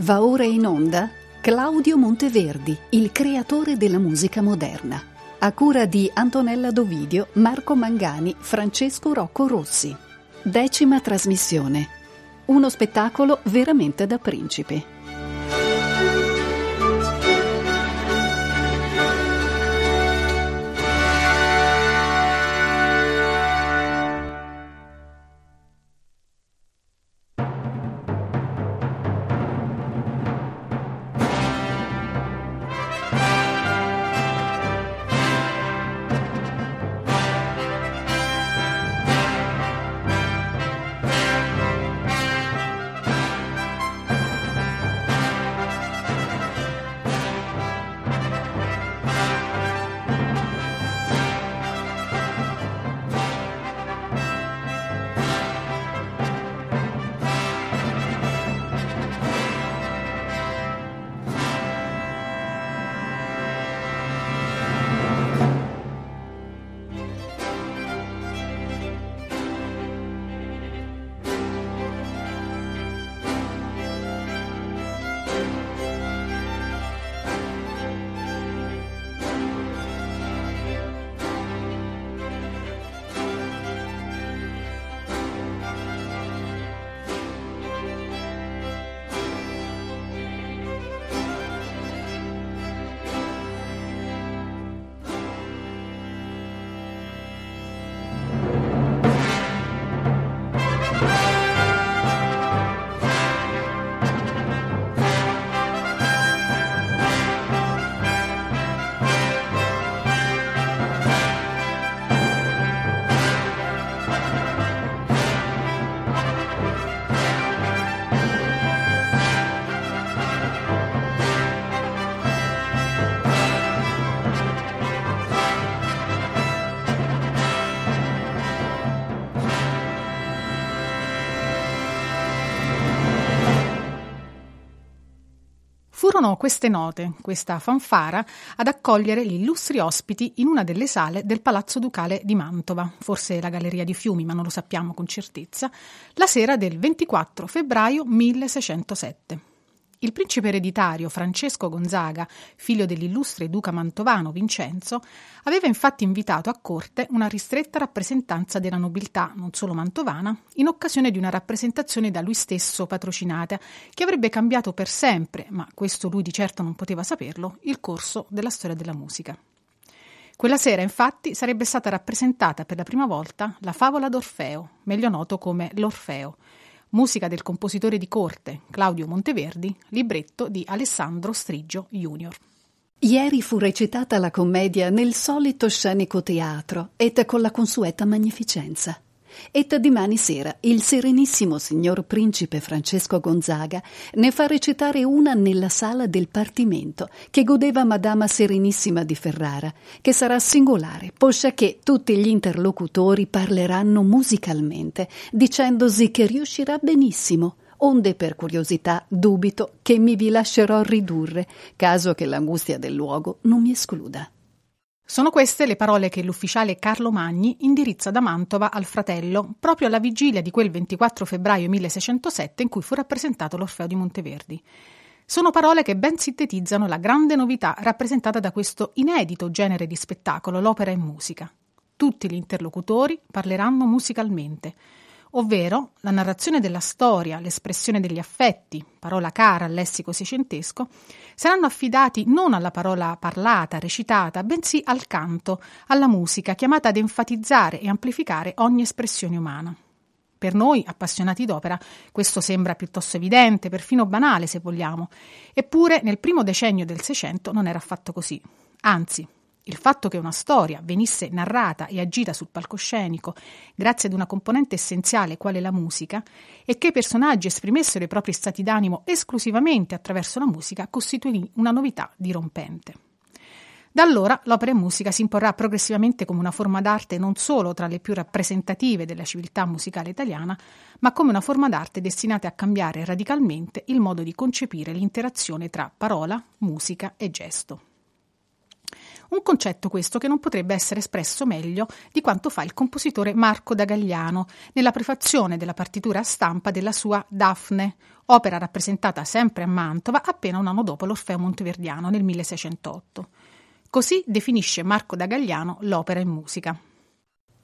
Va ora in onda Claudio Monteverdi, il creatore della musica moderna, a cura di Antonella Dovidio, Marco Mangani, Francesco Rocco Rossi. Decima trasmissione. Uno spettacolo veramente da principi. Furono queste note, questa fanfara, ad accogliere gli illustri ospiti in una delle sale del Palazzo Ducale di Mantova, forse la Galleria di Fiumi, ma non lo sappiamo con certezza, la sera del 24 febbraio 1607. Il principe ereditario Francesco Gonzaga, figlio dell'illustre duca mantovano Vincenzo, aveva infatti invitato a corte una ristretta rappresentanza della nobiltà, non solo mantovana, in occasione di una rappresentazione da lui stesso patrocinata, che avrebbe cambiato per sempre, ma questo lui di certo non poteva saperlo, il corso della storia della musica. Quella sera, infatti, sarebbe stata rappresentata per la prima volta la favola d'Orfeo, meglio noto come l'Orfeo, musica del compositore di corte Claudio Monteverdi, libretto di Alessandro Striggio Jr. Ieri fu recitata la commedia nel solito scenico teatro et con la consueta magnificenza. Et dimani sera il serenissimo signor principe Francesco Gonzaga ne fa recitare una nella sala del partimento che godeva Madama Serenissima di Ferrara, che sarà singolare, posciachè tutti gli interlocutori parleranno musicalmente, dicendosi che riuscirà benissimo onde per curiosità dubito che mi vi lascerò ridurre, caso che l'angustia del luogo non mi escluda. Sono queste le parole che l'ufficiale Carlo Magni indirizza da Mantova al fratello proprio alla vigilia di quel 24 febbraio 1607 in cui fu rappresentato l'Orfeo di Monteverdi. Sono parole che ben sintetizzano la grande novità rappresentata da questo inedito genere di spettacolo, l'opera in musica. Tutti gli interlocutori parleranno musicalmente ovvero la narrazione della storia, l'espressione degli affetti, parola cara al lessico seicentesco, saranno affidati non alla parola parlata, recitata, bensì al canto, alla musica, chiamata ad enfatizzare e amplificare ogni espressione umana. Per noi, appassionati d'opera, questo sembra piuttosto evidente, perfino banale se vogliamo, eppure nel primo decennio del Seicento non era affatto così. Anzi, il fatto che una storia venisse narrata e agita sul palcoscenico grazie ad una componente essenziale quale la musica e che i personaggi esprimessero i propri stati d'animo esclusivamente attraverso la musica costituì una novità dirompente. Da allora l'opera in musica si imporrà progressivamente come una forma d'arte non solo tra le più rappresentative della civiltà musicale italiana, ma come una forma d'arte destinata a cambiare radicalmente il modo di concepire l'interazione tra parola, musica e gesto. Un concetto questo che non potrebbe essere espresso meglio di quanto fa il compositore Marco da Gagliano nella prefazione della partitura a stampa della sua Daphne, opera rappresentata sempre a Mantova appena un anno dopo l'Orfeo Monteverdiano nel 1608. Così definisce Marco da Gagliano l'opera in musica.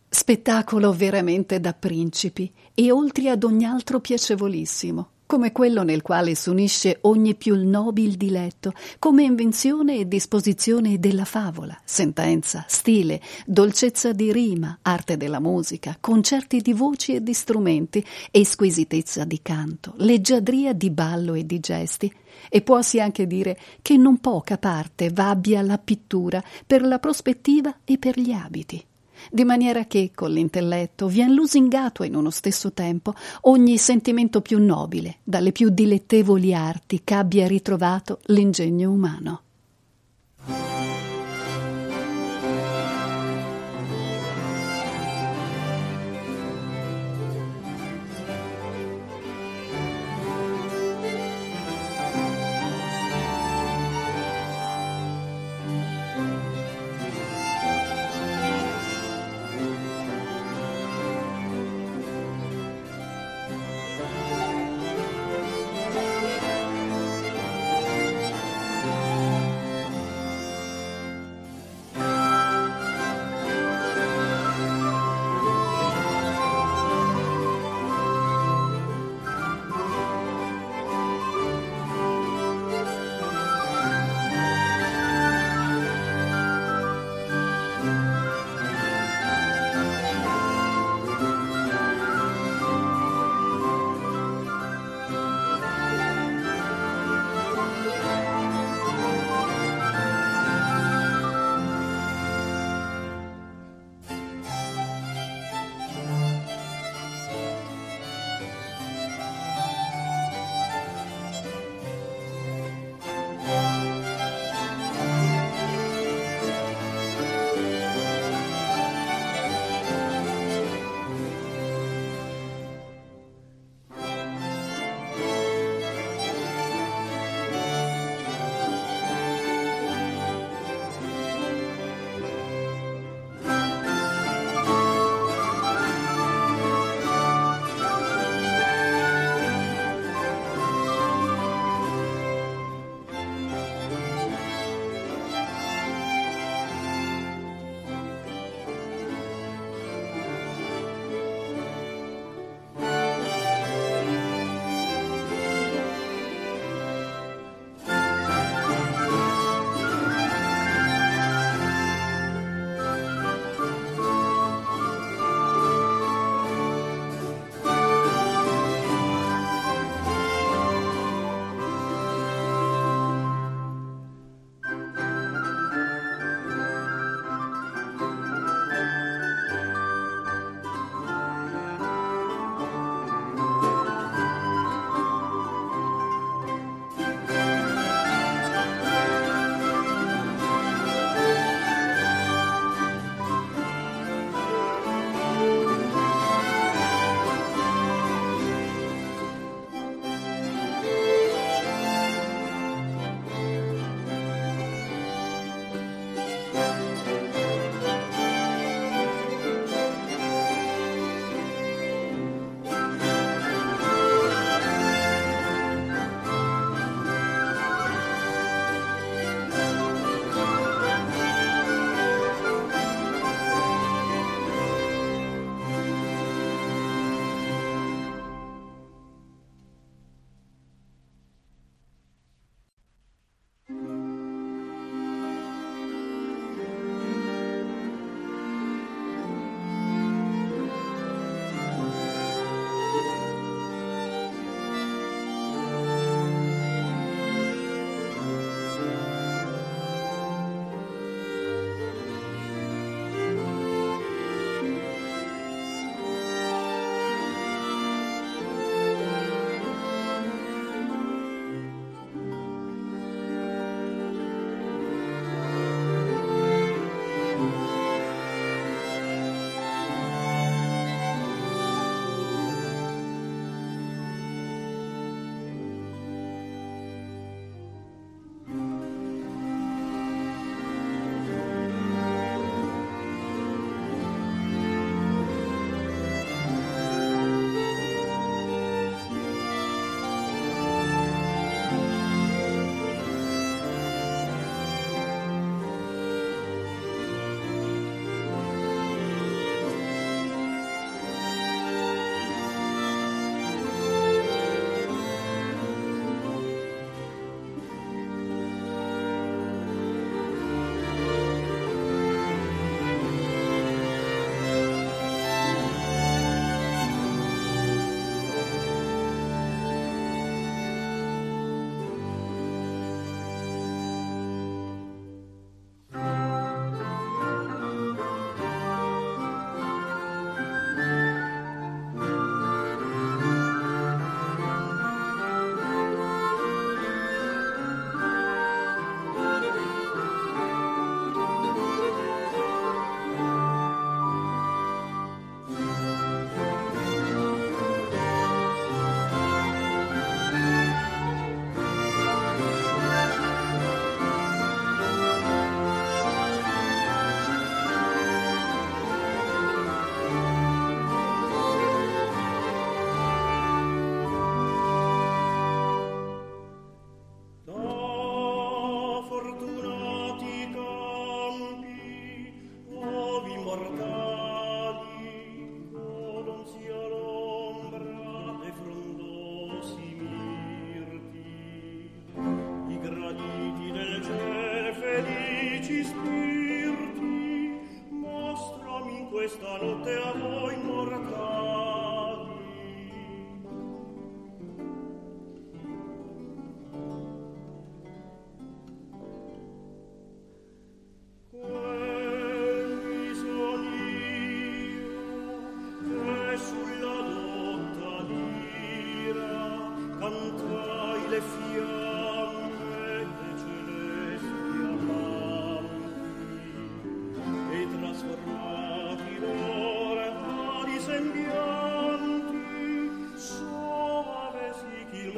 Spettacolo veramente da principi e oltre ad ogni altro piacevolissimo, come quello nel quale s'unisce ogni più nobil diletto, come invenzione e disposizione della favola, sentenza, stile, dolcezza di rima, arte della musica, concerti di voci e di strumenti, esquisitezza di canto, leggiadria di ballo e di gesti, e puosi anche dire che non poca parte vabbia la pittura per la prospettiva e per gli abiti di maniera che con l'intelletto vien lusingato in uno stesso tempo ogni sentimento più nobile, dalle più dilettevoli arti ch'abbia ritrovato l'ingegno umano.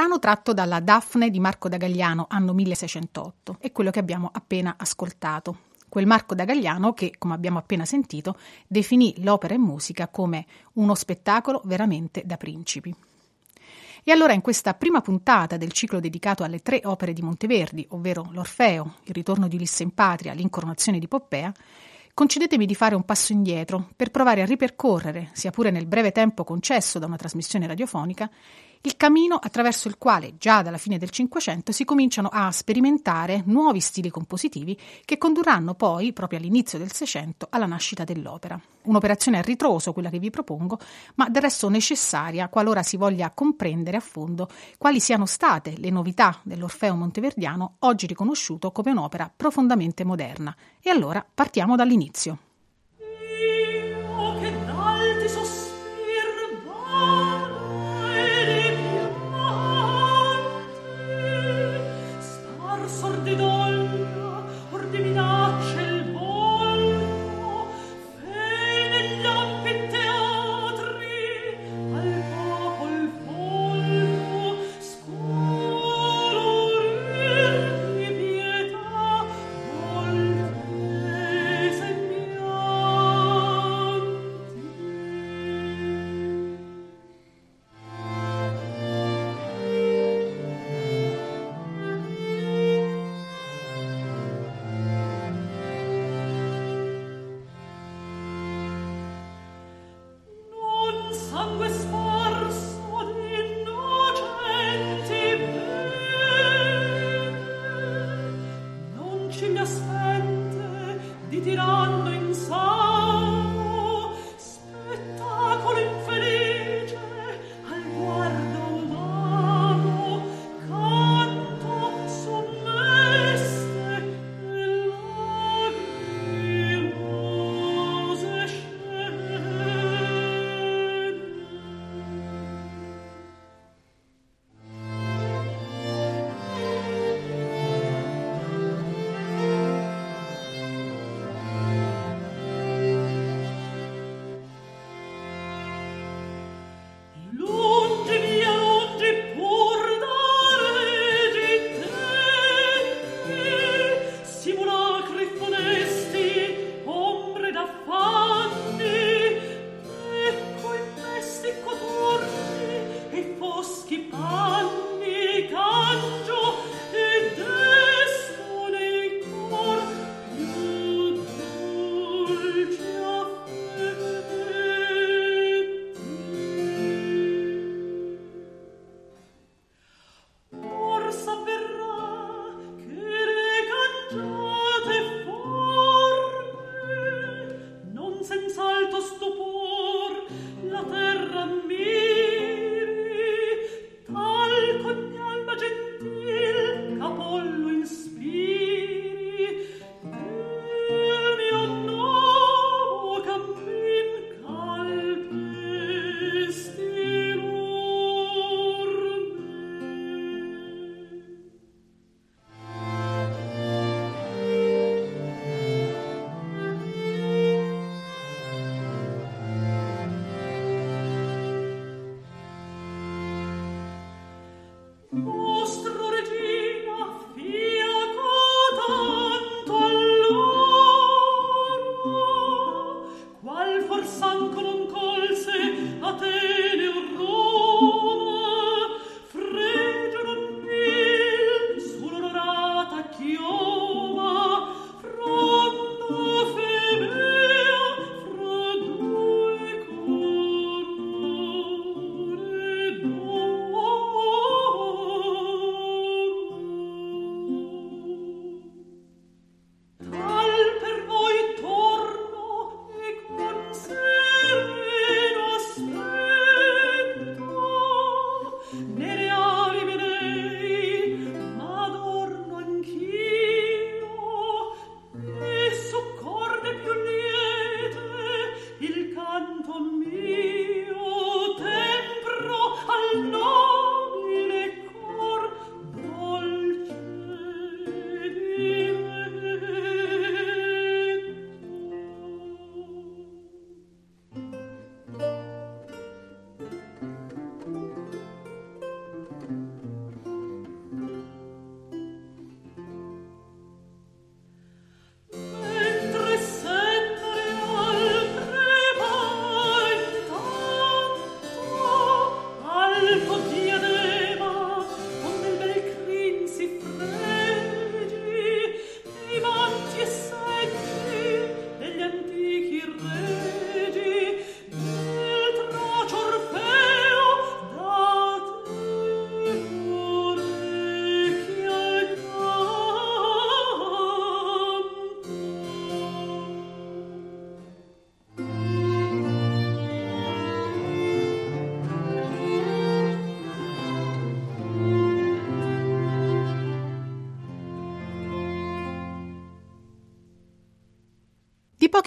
brano tratto dalla Daphne di Marco da Gagliano, anno 1608, è quello che abbiamo appena ascoltato. Quel Marco da Gagliano che, come abbiamo appena sentito, definì l'opera in musica come uno spettacolo veramente da principi. E allora in questa prima puntata del ciclo dedicato alle tre opere di Monteverdi, ovvero l'Orfeo, il ritorno di Ulisse in patria, l'incoronazione di Poppea, concedetemi di fare un passo indietro per provare a ripercorrere, sia pure nel breve tempo concesso da una trasmissione radiofonica, il cammino attraverso il quale già dalla fine del Cinquecento si cominciano a sperimentare nuovi stili compositivi che condurranno poi, proprio all'inizio del Seicento, alla nascita dell'opera. Un'operazione a ritroso, quella che vi propongo, ma del resto necessaria qualora si voglia comprendere a fondo quali siano state le novità dell'Orfeo monteverdiano, oggi riconosciuto come un'opera profondamente moderna. E allora partiamo dall'inizio.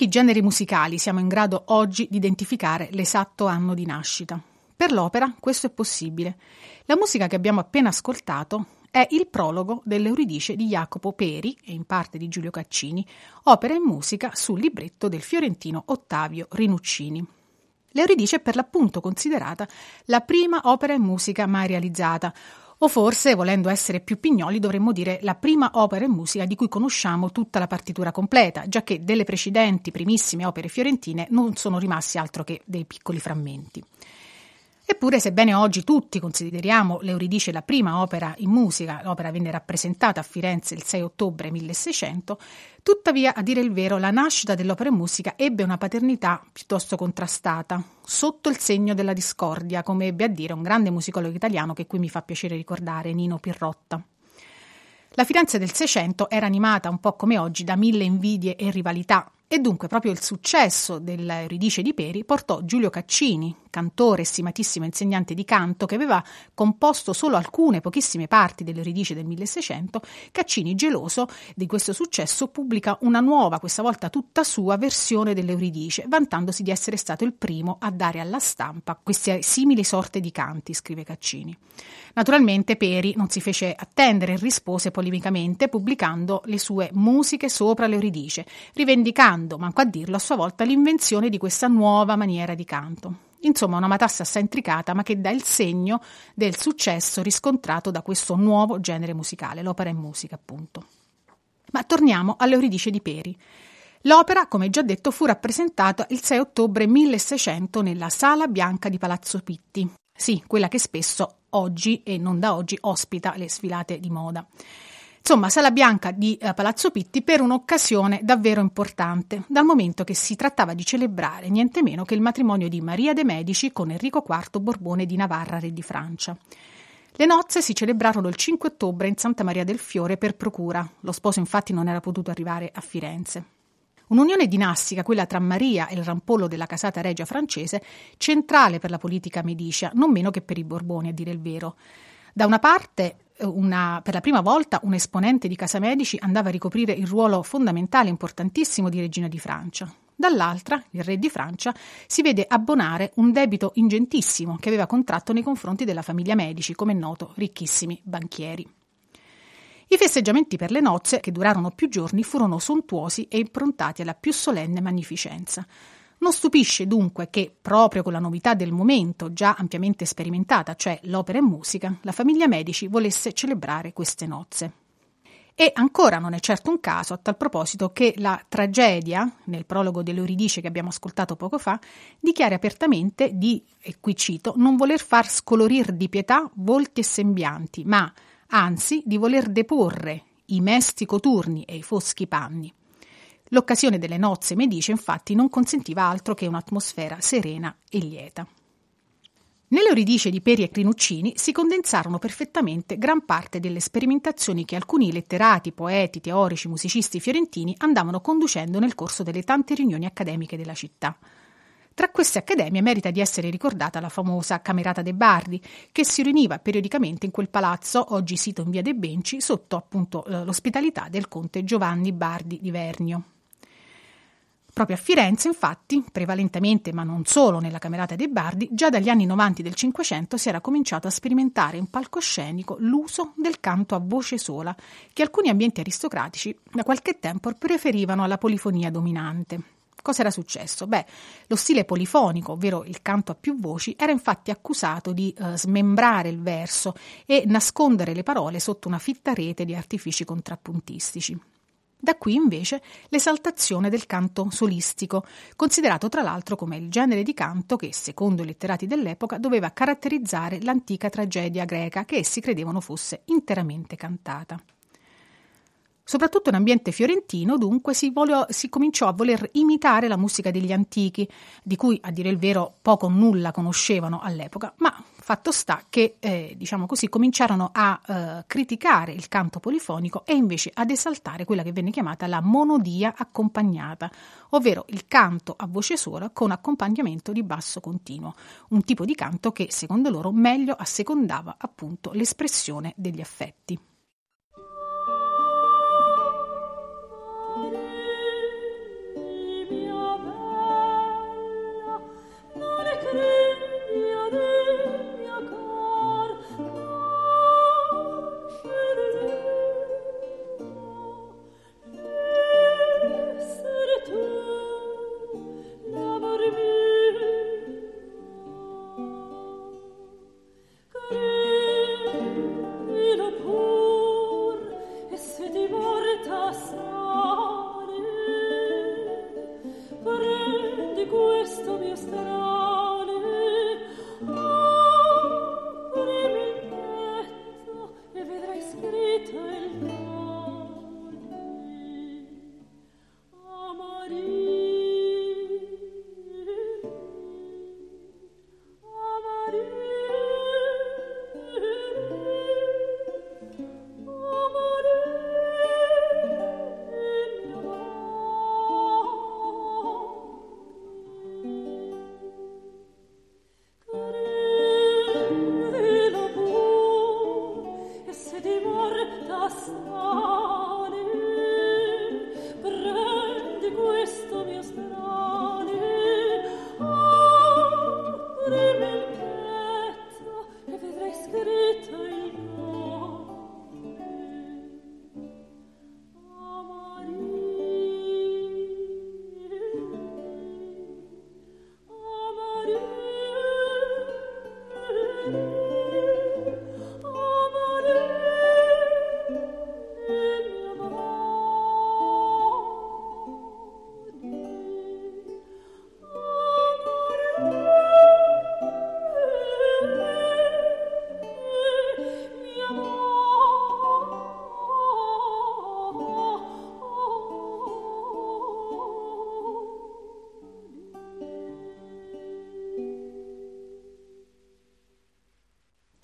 Pochi generi musicali siamo in grado oggi di identificare l'esatto anno di nascita. Per l'opera questo è possibile. La musica che abbiamo appena ascoltato è il prologo dell'Euridice di Jacopo Peri e in parte di Giulio Caccini, opera in musica sul libretto del fiorentino Ottavio Rinuccini. L'Euridice è per l'appunto considerata la prima opera in musica mai realizzata, o forse, volendo essere più pignoli, dovremmo dire la prima opera in musica di cui conosciamo tutta la partitura completa, già che delle precedenti primissime opere fiorentine non sono rimasti altro che dei piccoli frammenti. Eppure, sebbene oggi tutti consideriamo l'Euridice la prima opera in musica, l'opera venne rappresentata a Firenze il 6 ottobre 1600, tuttavia, a dire il vero, la nascita dell'opera in musica ebbe una paternità piuttosto contrastata, sotto il segno della discordia, come ebbe a dire un grande musicologo italiano che qui mi fa piacere ricordare, Nino Pirrotta. La Firenze del Seicento era animata un po' come oggi da mille invidie e rivalità, e dunque proprio il successo dell'Euridice di Peri portò Giulio Caccini, cantore e stimatissimo insegnante di canto che aveva composto solo alcune pochissime parti dell'Euridice del 1600, Caccini, geloso di questo successo, pubblica una nuova, questa volta tutta sua, versione dell'Euridice, vantandosi di essere stato il primo a dare alla stampa queste simili sorte di canti, scrive Caccini. Naturalmente Peri non si fece attendere e rispose polemicamente pubblicando le sue musiche sopra l'Euridice, rivendicando rivendicando, manco a dirlo, a sua volta l'invenzione di questa nuova maniera di canto. Insomma, una matassa assai intricata, ma che dà il segno del successo riscontrato da questo nuovo genere musicale, l'opera in musica, appunto. Ma torniamo all'Euridice di Peri. L'opera, come già detto, fu rappresentata il 6 ottobre 1600 nella Sala Bianca di Palazzo Pitti. Sì, quella che spesso oggi e non da oggi ospita le sfilate di moda. Insomma, Sala Bianca di eh, Palazzo Pitti per un'occasione davvero importante, dal momento che si trattava di celebrare niente meno che il matrimonio di Maria de' Medici con Enrico IV Borbone di Navarra, re di Francia. Le nozze si celebrarono il 5 ottobre in Santa Maria del Fiore per procura. Lo sposo infatti non era potuto arrivare a Firenze. Un'unione dinastica, quella tra Maria e il rampollo della casata regia francese, centrale per la politica medicia, non meno che per i Borboni, a dire il vero. Da una parte una, per la prima volta un esponente di Casa Medici andava a ricoprire il ruolo fondamentale e importantissimo di regina di Francia. Dall'altra, il re di Francia si vede abbonare un debito ingentissimo che aveva contratto nei confronti della famiglia Medici, come è noto, ricchissimi banchieri. I festeggiamenti per le nozze, che durarono più giorni, furono sontuosi e improntati alla più solenne magnificenza. Non stupisce dunque che, proprio con la novità del momento già ampiamente sperimentata, cioè l'opera e musica, la famiglia Medici volesse celebrare queste nozze. E ancora non è certo un caso a tal proposito che la tragedia, nel prologo dell'Euridice che abbiamo ascoltato poco fa, dichiara apertamente di, e qui cito, non voler far scolorir di pietà volti e sembianti, ma anzi di voler deporre i mesti coturni e i foschi panni. L'occasione delle nozze Medici infatti non consentiva altro che un'atmosfera serena e lieta. Nell'Euridice di Peri e Crinuccini si condensarono perfettamente gran parte delle sperimentazioni che alcuni letterati, poeti, teorici, musicisti fiorentini andavano conducendo nel corso delle tante riunioni accademiche della città. Tra queste accademie merita di essere ricordata la famosa Camerata dei Bardi, che si riuniva periodicamente in quel palazzo, oggi sito in via dei Benci, sotto appunto l'ospitalità del conte Giovanni Bardi di Vernio. Proprio a Firenze, infatti, prevalentemente ma non solo nella Camerata dei Bardi, già dagli anni 90 del Cinquecento si era cominciato a sperimentare in palcoscenico l'uso del canto a voce sola, che alcuni ambienti aristocratici da qualche tempo preferivano alla polifonia dominante. Cosa era successo? Beh, lo stile polifonico, ovvero il canto a più voci, era infatti accusato di eh, smembrare il verso e nascondere le parole sotto una fitta rete di artifici contrappuntistici. Da qui invece l'esaltazione del canto solistico, considerato tra l'altro come il genere di canto che, secondo i letterati dell'epoca, doveva caratterizzare l'antica tragedia greca che essi credevano fosse interamente cantata. Soprattutto in ambiente fiorentino, dunque, si, volio, si, cominciò a voler imitare la musica degli antichi, di cui, a dire il vero, poco o nulla conoscevano all'epoca, ma fatto sta che, eh, diciamo così, cominciarono a eh, criticare il canto polifonico e invece ad esaltare quella che venne chiamata la monodia accompagnata, ovvero il canto a voce sola con accompagnamento di basso continuo, un tipo di canto che, secondo loro, meglio assecondava appunto l'espressione degli affetti.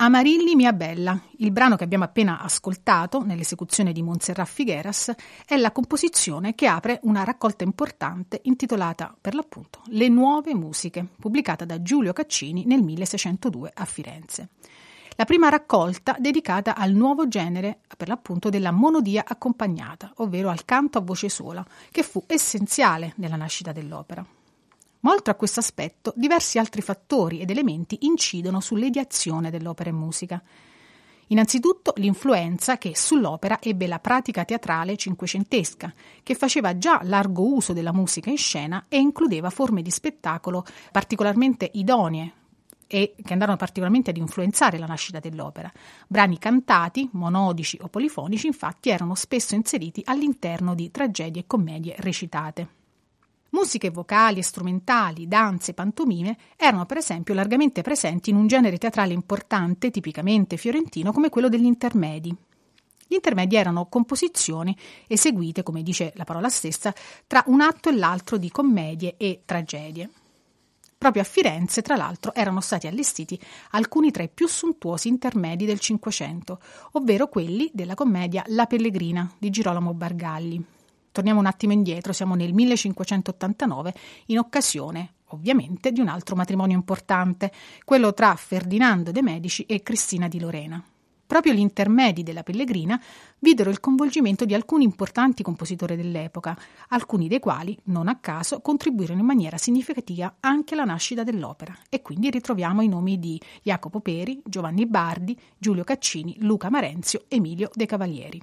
Amarilli mia bella, il brano che abbiamo appena ascoltato nell'esecuzione di Montserrat Figueras, è la composizione che apre una raccolta importante intitolata per l'appunto Le nuove musiche, pubblicata da Giulio Caccini nel 1602 a Firenze. La prima raccolta dedicata al nuovo genere, per l'appunto, della monodia accompagnata, ovvero al canto a voce sola, che fu essenziale nella nascita dell'opera. Ma oltre a questo aspetto, diversi altri fattori ed elementi incidono sull'ideazione dell'opera in musica. Innanzitutto l'influenza che sull'opera ebbe la pratica teatrale cinquecentesca, che faceva già largo uso della musica in scena e includeva forme di spettacolo particolarmente idonee e che andarono particolarmente ad influenzare la nascita dell'opera. Brani cantati, monodici o polifonici, infatti, erano spesso inseriti all'interno di tragedie e commedie recitate. Musiche vocali e strumentali, danze, pantomime erano per esempio largamente presenti in un genere teatrale importante, tipicamente fiorentino, come quello degli intermedi. Gli intermedi erano composizioni eseguite, come dice la parola stessa, tra un atto e l'altro di commedie e tragedie. Proprio a Firenze, tra l'altro, erano stati allestiti alcuni tra i più sontuosi intermedi del Cinquecento, ovvero quelli della commedia La Pellegrina di Girolamo Bargalli. Torniamo un attimo indietro, siamo nel 1589, in occasione, ovviamente, di un altro matrimonio importante, quello tra Ferdinando de' Medici e Cristina di Lorena. Proprio gli intermedi della Pellegrina videro il coinvolgimento di alcuni importanti compositori dell'epoca, alcuni dei quali, non a caso, contribuirono in maniera significativa anche alla nascita dell'opera, e quindi ritroviamo i nomi di Jacopo Peri, Giovanni Bardi, Giulio Caccini, Luca Marenzio, Emilio De Cavalieri.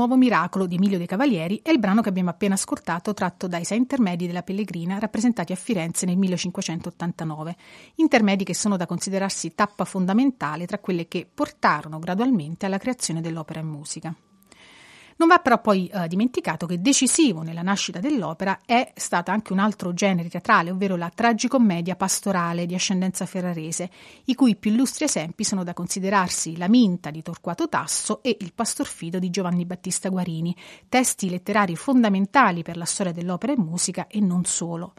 Nuovo miracolo di Emilio De Cavalieri è il brano che abbiamo appena ascoltato tratto dai sei intermedi della Pellegrina rappresentati a Firenze nel 1589, intermedi che sono da considerarsi tappa fondamentale tra quelle che portarono gradualmente alla creazione dell'opera in musica. Non va però poi eh, dimenticato che decisivo nella nascita dell'opera è stato anche un altro genere teatrale, ovvero la tragicommedia pastorale di ascendenza ferrarese, i cui più illustri esempi sono da considerarsi La Minta di Torquato Tasso e Il Pastor Fido di Giovanni Battista Guarini, testi letterari fondamentali per la storia dell'opera e musica e non solo.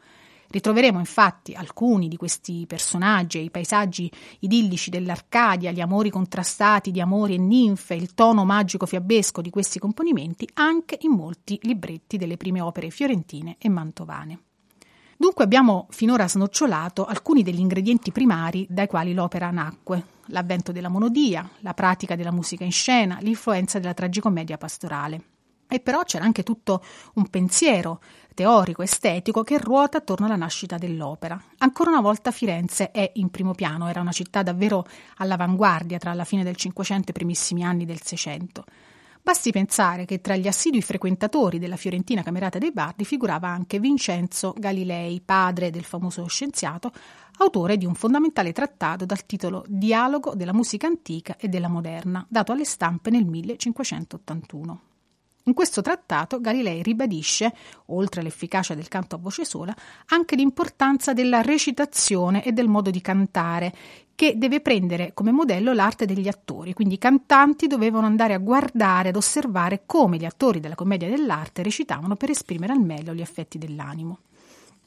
Ritroveremo infatti alcuni di questi personaggi e i paesaggi idillici dell'Arcadia, gli amori contrastati di amori e ninfe, il tono magico fiabesco di questi componimenti anche in molti libretti delle prime opere fiorentine e mantovane. Dunque abbiamo finora snocciolato alcuni degli ingredienti primari dai quali l'opera nacque, l'avvento della monodia, la pratica della musica in scena, l'influenza della tragicommedia pastorale. E però c'era anche tutto un pensiero teorico, estetico che ruota attorno alla nascita dell'opera. Ancora una volta Firenze è in primo piano, era una città davvero all'avanguardia tra la fine del Cinquecento e i primissimi anni del Seicento. Basti pensare che tra gli assidui frequentatori della Fiorentina Camerata dei Bardi figurava anche Vincenzo Galilei, padre del famoso scienziato, autore di un fondamentale trattato dal titolo Dialogo della musica antica e della moderna, dato alle stampe nel 1581. In questo trattato Galilei ribadisce, oltre all'efficacia del canto a voce sola, anche l'importanza della recitazione e del modo di cantare, che deve prendere come modello l'arte degli attori, quindi i cantanti dovevano andare a guardare, ad osservare come gli attori della commedia dell'arte recitavano per esprimere al meglio gli affetti dell'animo.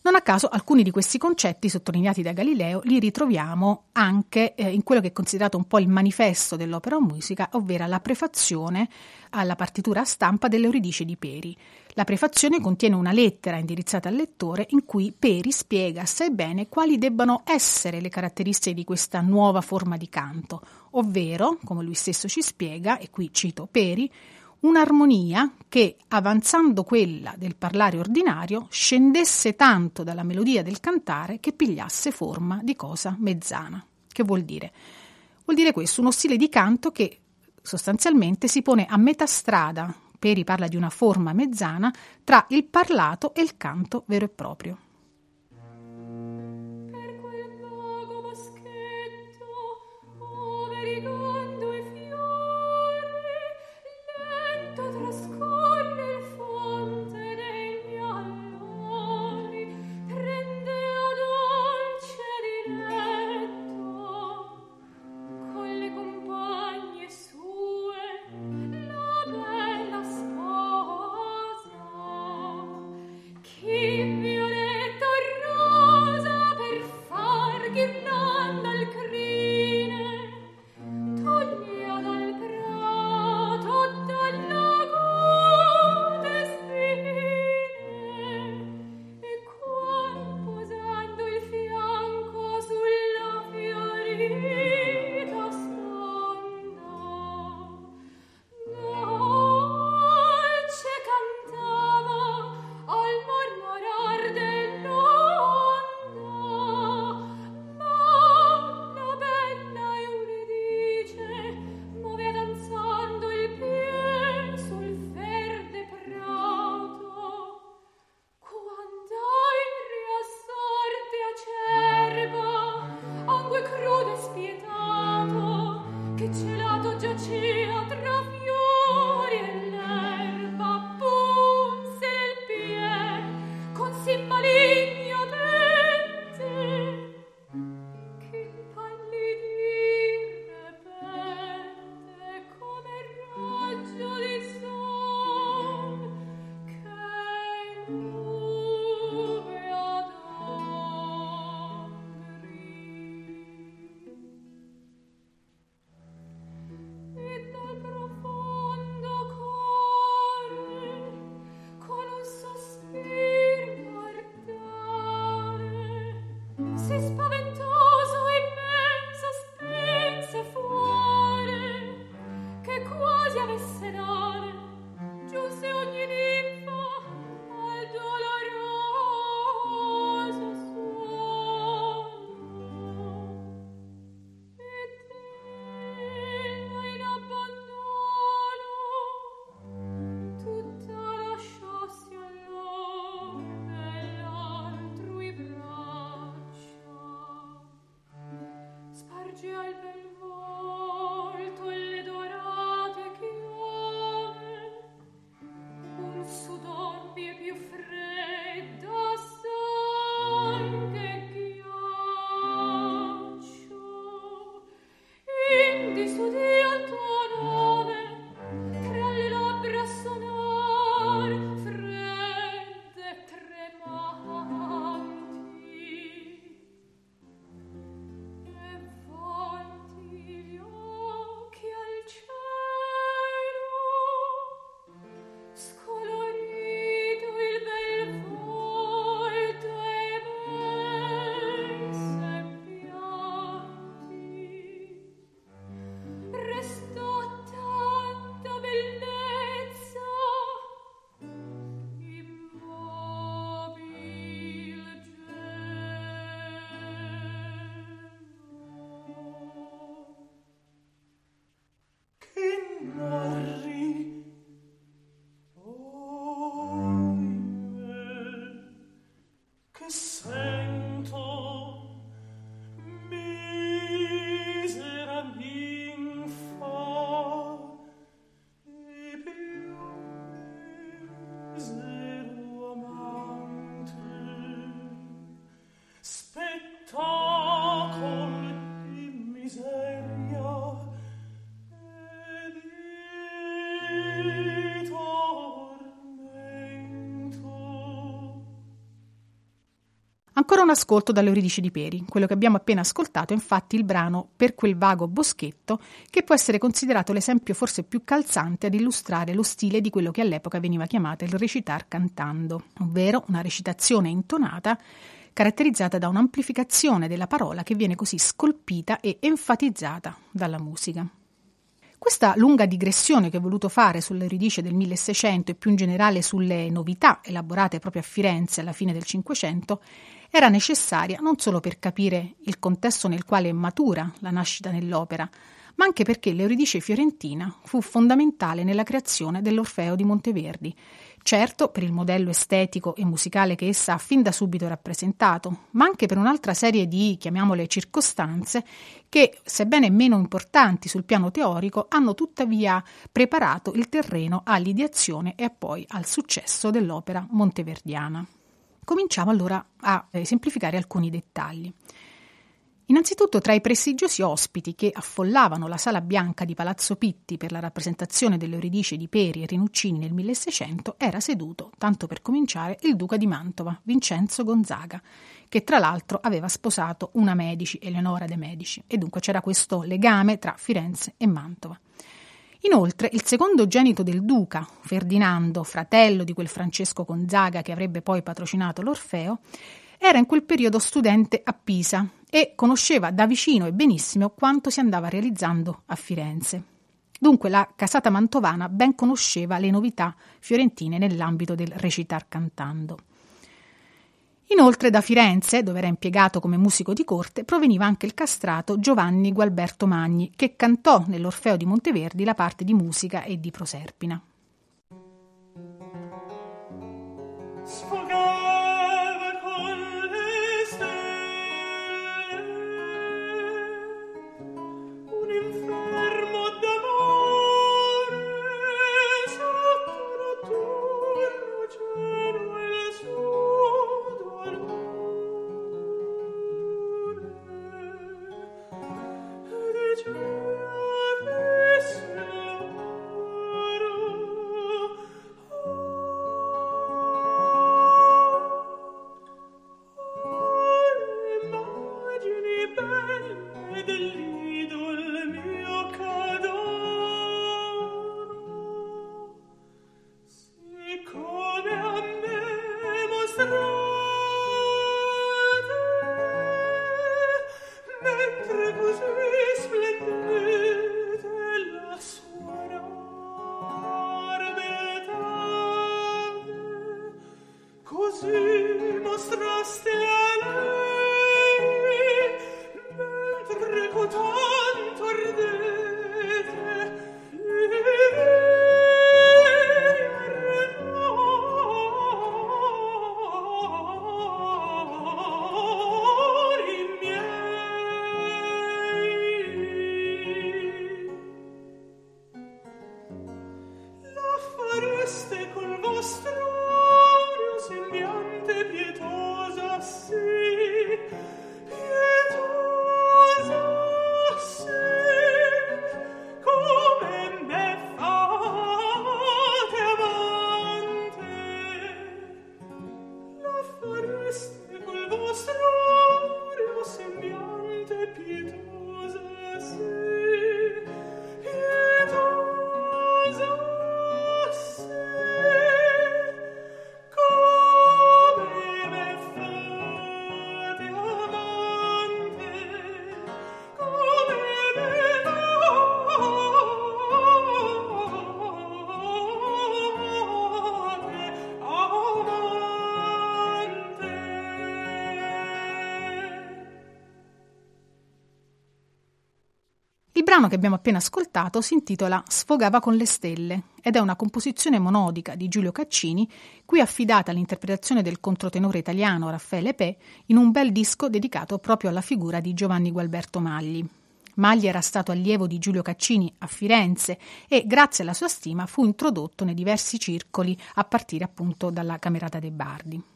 Non a caso alcuni di questi concetti sottolineati da Galileo li ritroviamo anche eh, in quello che è considerato un po' il manifesto dell'opera musica, ovvero la prefazione alla partitura a stampa dell'Euridice di Peri. La prefazione contiene una lettera indirizzata al lettore in cui Peri spiega assai bene quali debbano essere le caratteristiche di questa nuova forma di canto, ovvero, come lui stesso ci spiega, e qui cito Peri, un'armonia che, avanzando quella del parlare ordinario, scendesse tanto dalla melodia del cantare che pigliasse forma di cosa mezzana. Che vuol dire? Vuol dire questo, uno stile di canto che sostanzialmente si pone a metà strada, Peri parla di una forma mezzana, tra il parlato e il canto vero e proprio. Ancora un ascolto dall'Euridice di Peri. Quello che abbiamo appena ascoltato è infatti il brano Per quel vago boschetto, che può essere considerato l'esempio forse più calzante ad illustrare lo stile di quello che all'epoca veniva chiamato il recitar cantando, ovvero una recitazione intonata caratterizzata da un'amplificazione della parola che viene così scolpita e enfatizzata dalla musica. Questa lunga digressione che ho voluto fare sull'Euridice del 1600 e più in generale sulle novità elaborate proprio a Firenze alla fine del Cinquecento era necessaria non solo per capire il contesto nel quale matura la nascita nell'opera, ma anche perché l'Euridice fiorentina fu fondamentale nella creazione dell'Orfeo di Monteverdi, certo per il modello estetico e musicale che essa ha fin da subito rappresentato, ma anche per un'altra serie di, chiamiamole, circostanze che, sebbene meno importanti sul piano teorico, hanno tuttavia preparato il terreno all'ideazione e poi al successo dell'opera monteverdiana. Cominciamo allora a esemplificare alcuni dettagli. Innanzitutto, tra i prestigiosi ospiti che affollavano la Sala Bianca di Palazzo Pitti per la rappresentazione dell'Euridice di Peri e Rinuccini nel 1600 era seduto, tanto per cominciare, il duca di Mantova, Vincenzo Gonzaga, che tra l'altro aveva sposato una Medici, Eleonora de Medici, e dunque c'era questo legame tra Firenze e Mantova. Inoltre, il secondogenito del duca, Ferdinando, fratello di quel Francesco Gonzaga che avrebbe poi patrocinato l'Orfeo, era in quel periodo studente a Pisa e conosceva da vicino e benissimo quanto si andava realizzando a Firenze. Dunque la casata mantovana ben conosceva le novità fiorentine nell'ambito del recitar cantando. Inoltre da Firenze, dove era impiegato come musico di corte, proveniva anche il castrato Giovanni Gualberto Magni, che cantò nell'Orfeo di Monteverdi la parte di musica e di Proserpina. queste col vostro brano che abbiamo appena ascoltato si intitola Sfogava con le stelle ed è una composizione monodica di Giulio Caccini, qui affidata all'interpretazione del controtenore italiano Raffaele Pe in un bel disco dedicato proprio alla figura di Giovanni Gualberto Magli. Magli era stato allievo di Giulio Caccini a Firenze e, grazie alla sua stima, fu introdotto nei diversi circoli a partire appunto dalla Camerata dei Bardi.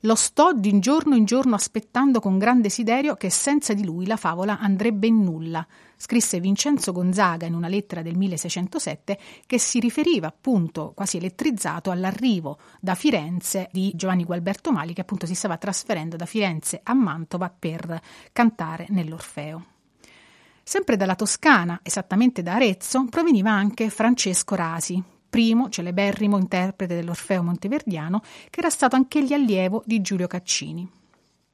Lo sto di giorno in giorno aspettando con gran desiderio che senza di lui la favola andrebbe in nulla, scrisse Vincenzo Gonzaga in una lettera del 1607 che si riferiva appunto quasi elettrizzato all'arrivo da Firenze di Giovanni Gualberto Mali che appunto si stava trasferendo da Firenze a Mantova per cantare nell'Orfeo. Sempre dalla Toscana, esattamente da Arezzo, proveniva anche Francesco Rasi, primo celeberrimo interprete dell'Orfeo monteverdiano, che era stato anch'egli allievo di Giulio Caccini.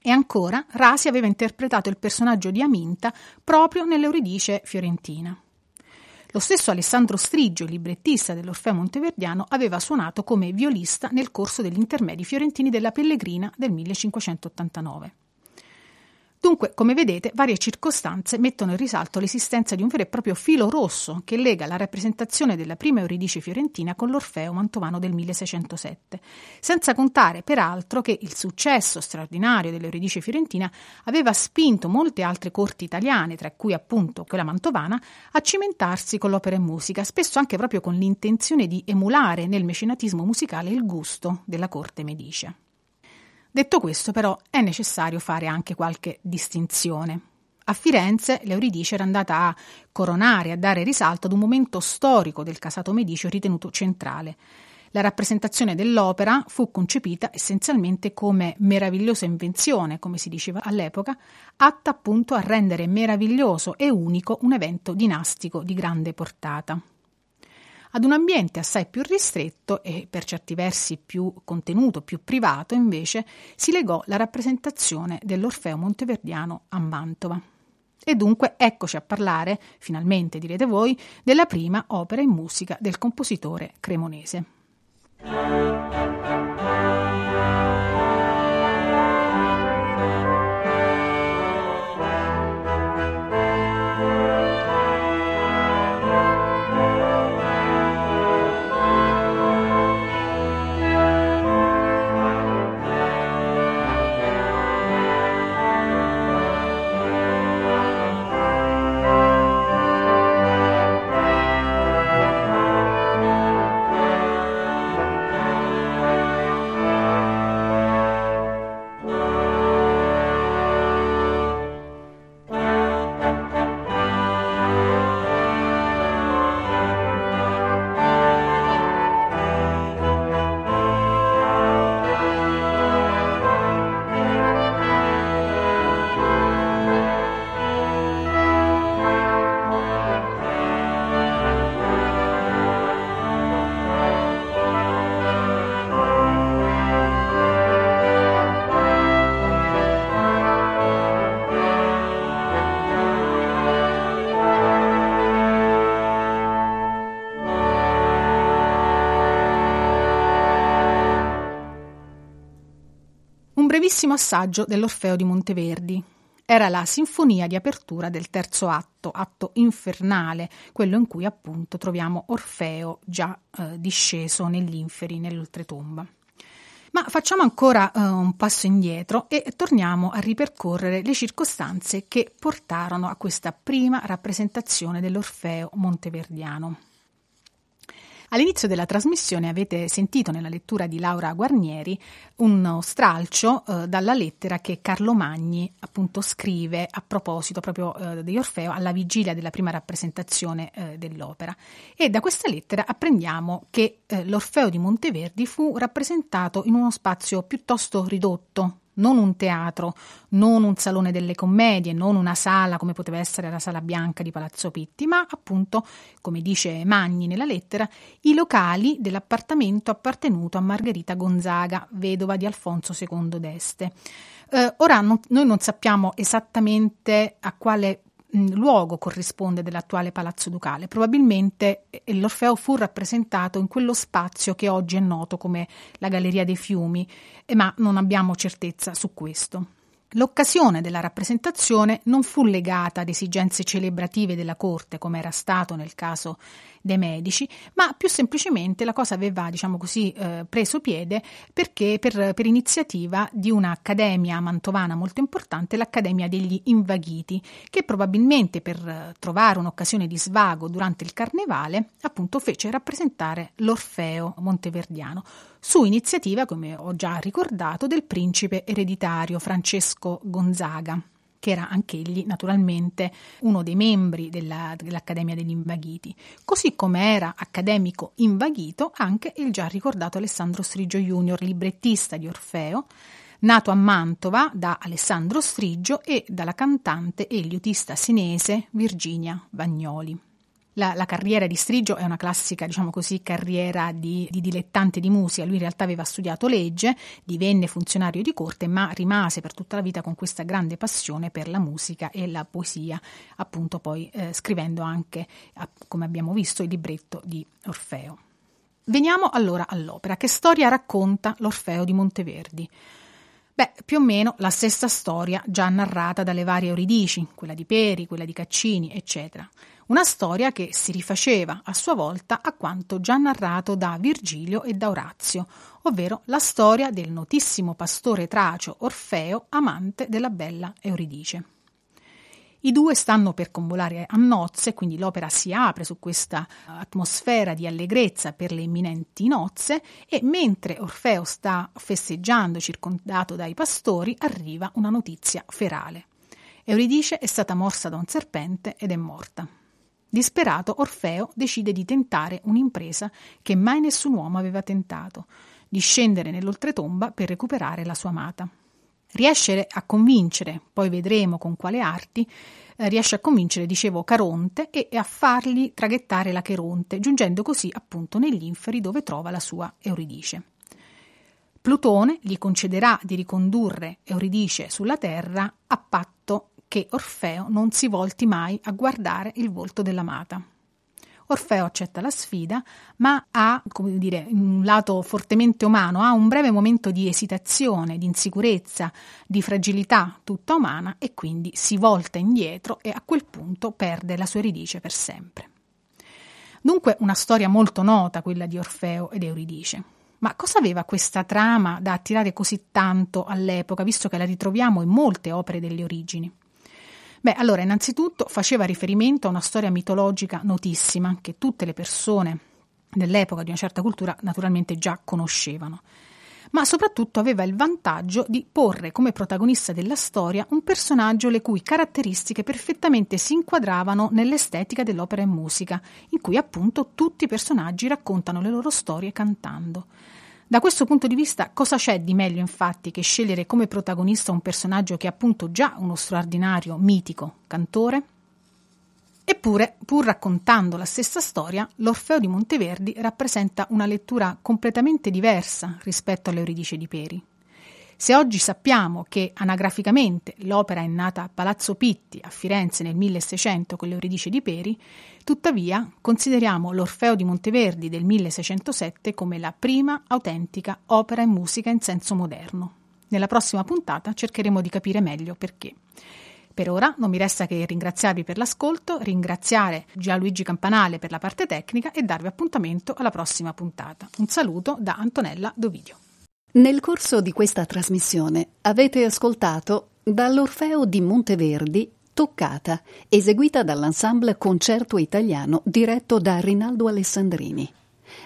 E ancora, Rasi aveva interpretato il personaggio di Aminta proprio nell'Euridice fiorentina. Lo stesso Alessandro Strigio, librettista dell'Orfeo Monteverdiano, aveva suonato come violista nel corso degli intermedi fiorentini della Pellegrina del 1589. Dunque, come vedete, varie circostanze mettono in risalto l'esistenza di un vero e proprio filo rosso che lega la rappresentazione della prima Euridice fiorentina con l'Orfeo mantovano del 1607, senza contare peraltro che il successo straordinario dell'Euridice fiorentina aveva spinto molte altre corti italiane, tra cui appunto quella mantovana, a cimentarsi con l'opera e musica, spesso anche proprio con l'intenzione di emulare nel mecenatismo musicale il gusto della corte medicea. Detto questo, però, è necessario fare anche qualche distinzione. A Firenze l'Euridice era andata a coronare, a dare risalto ad un momento storico del casato Medicio ritenuto centrale. La rappresentazione dell'opera fu concepita essenzialmente come meravigliosa invenzione, come si diceva all'epoca, atta appunto a rendere meraviglioso e unico un evento dinastico di grande portata. Ad un ambiente assai più ristretto e per certi versi più contenuto, più privato, invece, si legò la rappresentazione dell'Orfeo monteverdiano a Mantova. E dunque eccoci a parlare, finalmente direte voi, della prima opera in musica del compositore cremonese. Brevissimo assaggio dell'Orfeo di Monteverdi. Era la sinfonia di apertura del terzo atto, atto infernale, quello in cui appunto troviamo Orfeo già eh, disceso negli inferi, nell'oltretomba. Ma facciamo ancora uh, un passo indietro e torniamo a ripercorrere le circostanze che portarono a questa prima rappresentazione dell'Orfeo monteverdiano. All'inizio della trasmissione avete sentito nella lettura di Laura Guarnieri uno stralcio eh, dalla lettera che Carlo Magni appunto scrive a proposito proprio eh, di Orfeo alla vigilia della prima rappresentazione eh, dell'opera. E da questa lettera apprendiamo che l'Orfeo di Monteverdi fu rappresentato in uno spazio piuttosto ridotto, non un teatro, non un salone delle commedie, non una sala come poteva essere la Sala Bianca di Palazzo Pitti, ma appunto, come dice Magni nella lettera, i locali dell'appartamento appartenuto a Margherita Gonzaga, vedova di Alfonso II d'Este. Eh, ora non, noi non sappiamo esattamente a quale luogo corrisponde dell'attuale Palazzo Ducale. Probabilmente eh, l'Orfeo fu rappresentato in quello spazio che oggi è noto come la Galleria dei Fiumi, eh, ma non abbiamo certezza su questo. L'occasione della rappresentazione non fu legata ad esigenze celebrative della corte, come era stato nel caso dei medici, ma più semplicemente la cosa aveva, diciamo così, eh, preso piede perché per, per, iniziativa di un'accademia mantovana molto importante, l'Accademia degli Invaghiti, che probabilmente per trovare un'occasione di svago durante il carnevale, appunto fece rappresentare l'Orfeo monteverdiano, su iniziativa, come ho già ricordato, del principe ereditario Francesco Gonzaga che era anch'egli naturalmente uno dei membri della, dell'Accademia degli Invaghiti, così come era accademico invaghito anche il già ricordato Alessandro Strigio Junior, librettista di Orfeo, nato a Mantova da Alessandro Strigio e dalla cantante e liutista senese Virginia Vagnoli. La, la, carriera di Strigio è una classica, diciamo così, carriera di, di, dilettante di musica. Lui in realtà aveva studiato legge, divenne funzionario di corte, ma rimase per tutta la vita con questa grande passione per la musica e la poesia, appunto poi eh, scrivendo anche, come abbiamo visto, il libretto di Orfeo. Veniamo allora all'opera. Che storia racconta l'Orfeo di Monteverdi? Beh, più o meno la stessa storia già narrata dalle varie Euridici, quella di Peri, quella di Caccini, eccetera. Una storia che si rifaceva a sua volta a quanto già narrato da Virgilio e da Orazio, ovvero la storia del notissimo pastore tracio Orfeo, amante della bella Euridice. I due stanno per convolare a nozze, quindi l'opera si apre su questa atmosfera di allegrezza per le imminenti nozze e mentre Orfeo sta festeggiando circondato dai pastori arriva una notizia ferale. Euridice è stata morsa da un serpente ed è morta. Disperato, Orfeo decide di tentare un'impresa che mai nessun uomo aveva tentato, di scendere nell'oltretomba per recuperare la sua amata riesce a convincere, poi vedremo con quale arti, eh, riesce a convincere, dicevo, Caronte e, e a fargli traghettare la Cheronte, giungendo così appunto negli inferi dove trova la sua Euridice. Plutone gli concederà di ricondurre Euridice sulla terra a patto che Orfeo non si volti mai a guardare il volto dell'amata. Orfeo accetta la sfida, ma ha, come dire, un lato fortemente umano, ha un breve momento di esitazione, di insicurezza, di fragilità tutta umana e quindi si volta indietro e a quel punto perde la sua Euridice per sempre. Dunque una storia molto nota quella di Orfeo ed Euridice. Ma cosa aveva questa trama da attirare così tanto all'epoca, visto che la ritroviamo in molte opere delle origini? Beh, allora, innanzitutto faceva riferimento a una storia mitologica notissima che tutte le persone dell'epoca di una certa cultura naturalmente già conoscevano ma soprattutto aveva il vantaggio di porre come protagonista della storia un personaggio le cui caratteristiche perfettamente si inquadravano nell'estetica dell'opera e musica, in cui appunto tutti i personaggi raccontano le loro storie cantando. Da questo punto di vista, cosa c'è di meglio infatti che scegliere come protagonista un personaggio che è appunto già uno straordinario, mitico cantore? Eppure, pur raccontando la stessa storia, l'Orfeo di Monteverdi rappresenta una lettura completamente diversa rispetto all'Euridice di Peri. Se oggi sappiamo che anagraficamente l'opera è nata a Palazzo Pitti a Firenze nel 1600 con l'Euridice di Peri, tuttavia consideriamo l'Orfeo di Monteverdi del 1607 come la prima autentica opera in musica in senso moderno. Nella prossima puntata cercheremo di capire meglio perché. Per ora non mi resta che ringraziarvi per l'ascolto, ringraziare Gianluigi Campanale per la parte tecnica e darvi appuntamento alla prossima puntata. Un saluto da Antonella Dovidio. Nel corso di questa trasmissione avete ascoltato dall'Orfeo di Monteverdi Toccata, eseguita dall'ensemble Concerto Italiano diretto da Rinaldo Alessandrini.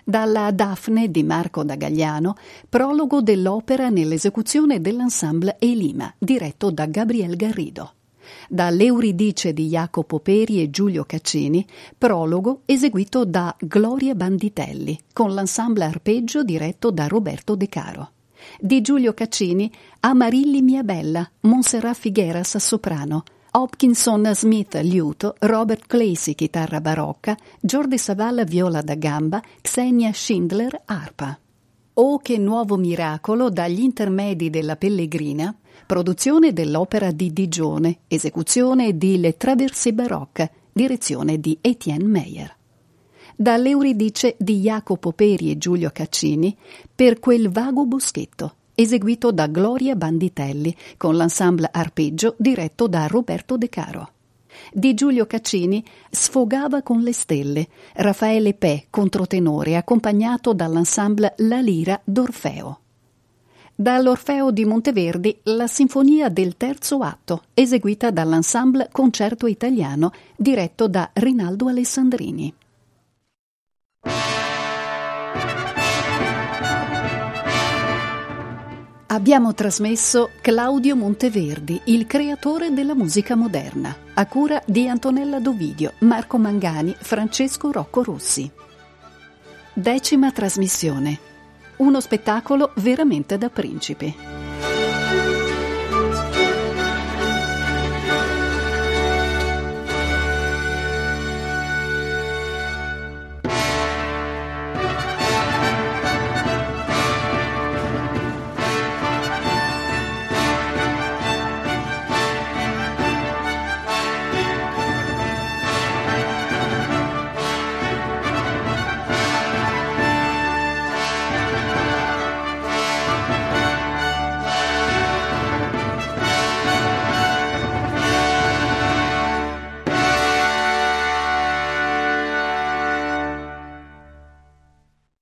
Dalla Daphne di Marco da Gagliano, prologo dell'opera nell'esecuzione dell'ensemble Elima, diretto da Gabriel Garrido. Dall'Euridice di Jacopo Peri e Giulio Caccini, prologo eseguito da Gloria Banditelli, con l'ensemble arpeggio diretto da Roberto De Caro di Giulio Caccini, Amarilli Mia Bella, Montserrat Figueras soprano, Hopkinson Smith liuto, Robert Clacy chitarra barocca, Jordi Savalla viola da gamba, Xenia Schindler arpa. Oh che nuovo miracolo dagli intermedi della Pellegrina, produzione dell'opera di Digione, esecuzione di Le Traversée Barocche, direzione di Etienne Meyer dall'Euridice di Jacopo Peri e Giulio Caccini per quel vago boschetto, eseguito da Gloria Banditelli, con l'ensemble arpeggio diretto da Roberto De Caro. Di Giulio Caccini sfogava con le stelle, Raffaele Pè, controtenore, accompagnato dall'ensemble La Lira d'Orfeo. Dall'Orfeo di Monteverdi la Sinfonia del terzo atto, eseguita dall'ensemble Concerto Italiano, diretto da Rinaldo Alessandrini. Abbiamo trasmesso Claudio Monteverdi, il creatore della musica moderna, a cura di Antonella Dovidio, Marco Mangani, Francesco Rocco Rossi. Decima trasmissione uno spettacolo veramente da principi.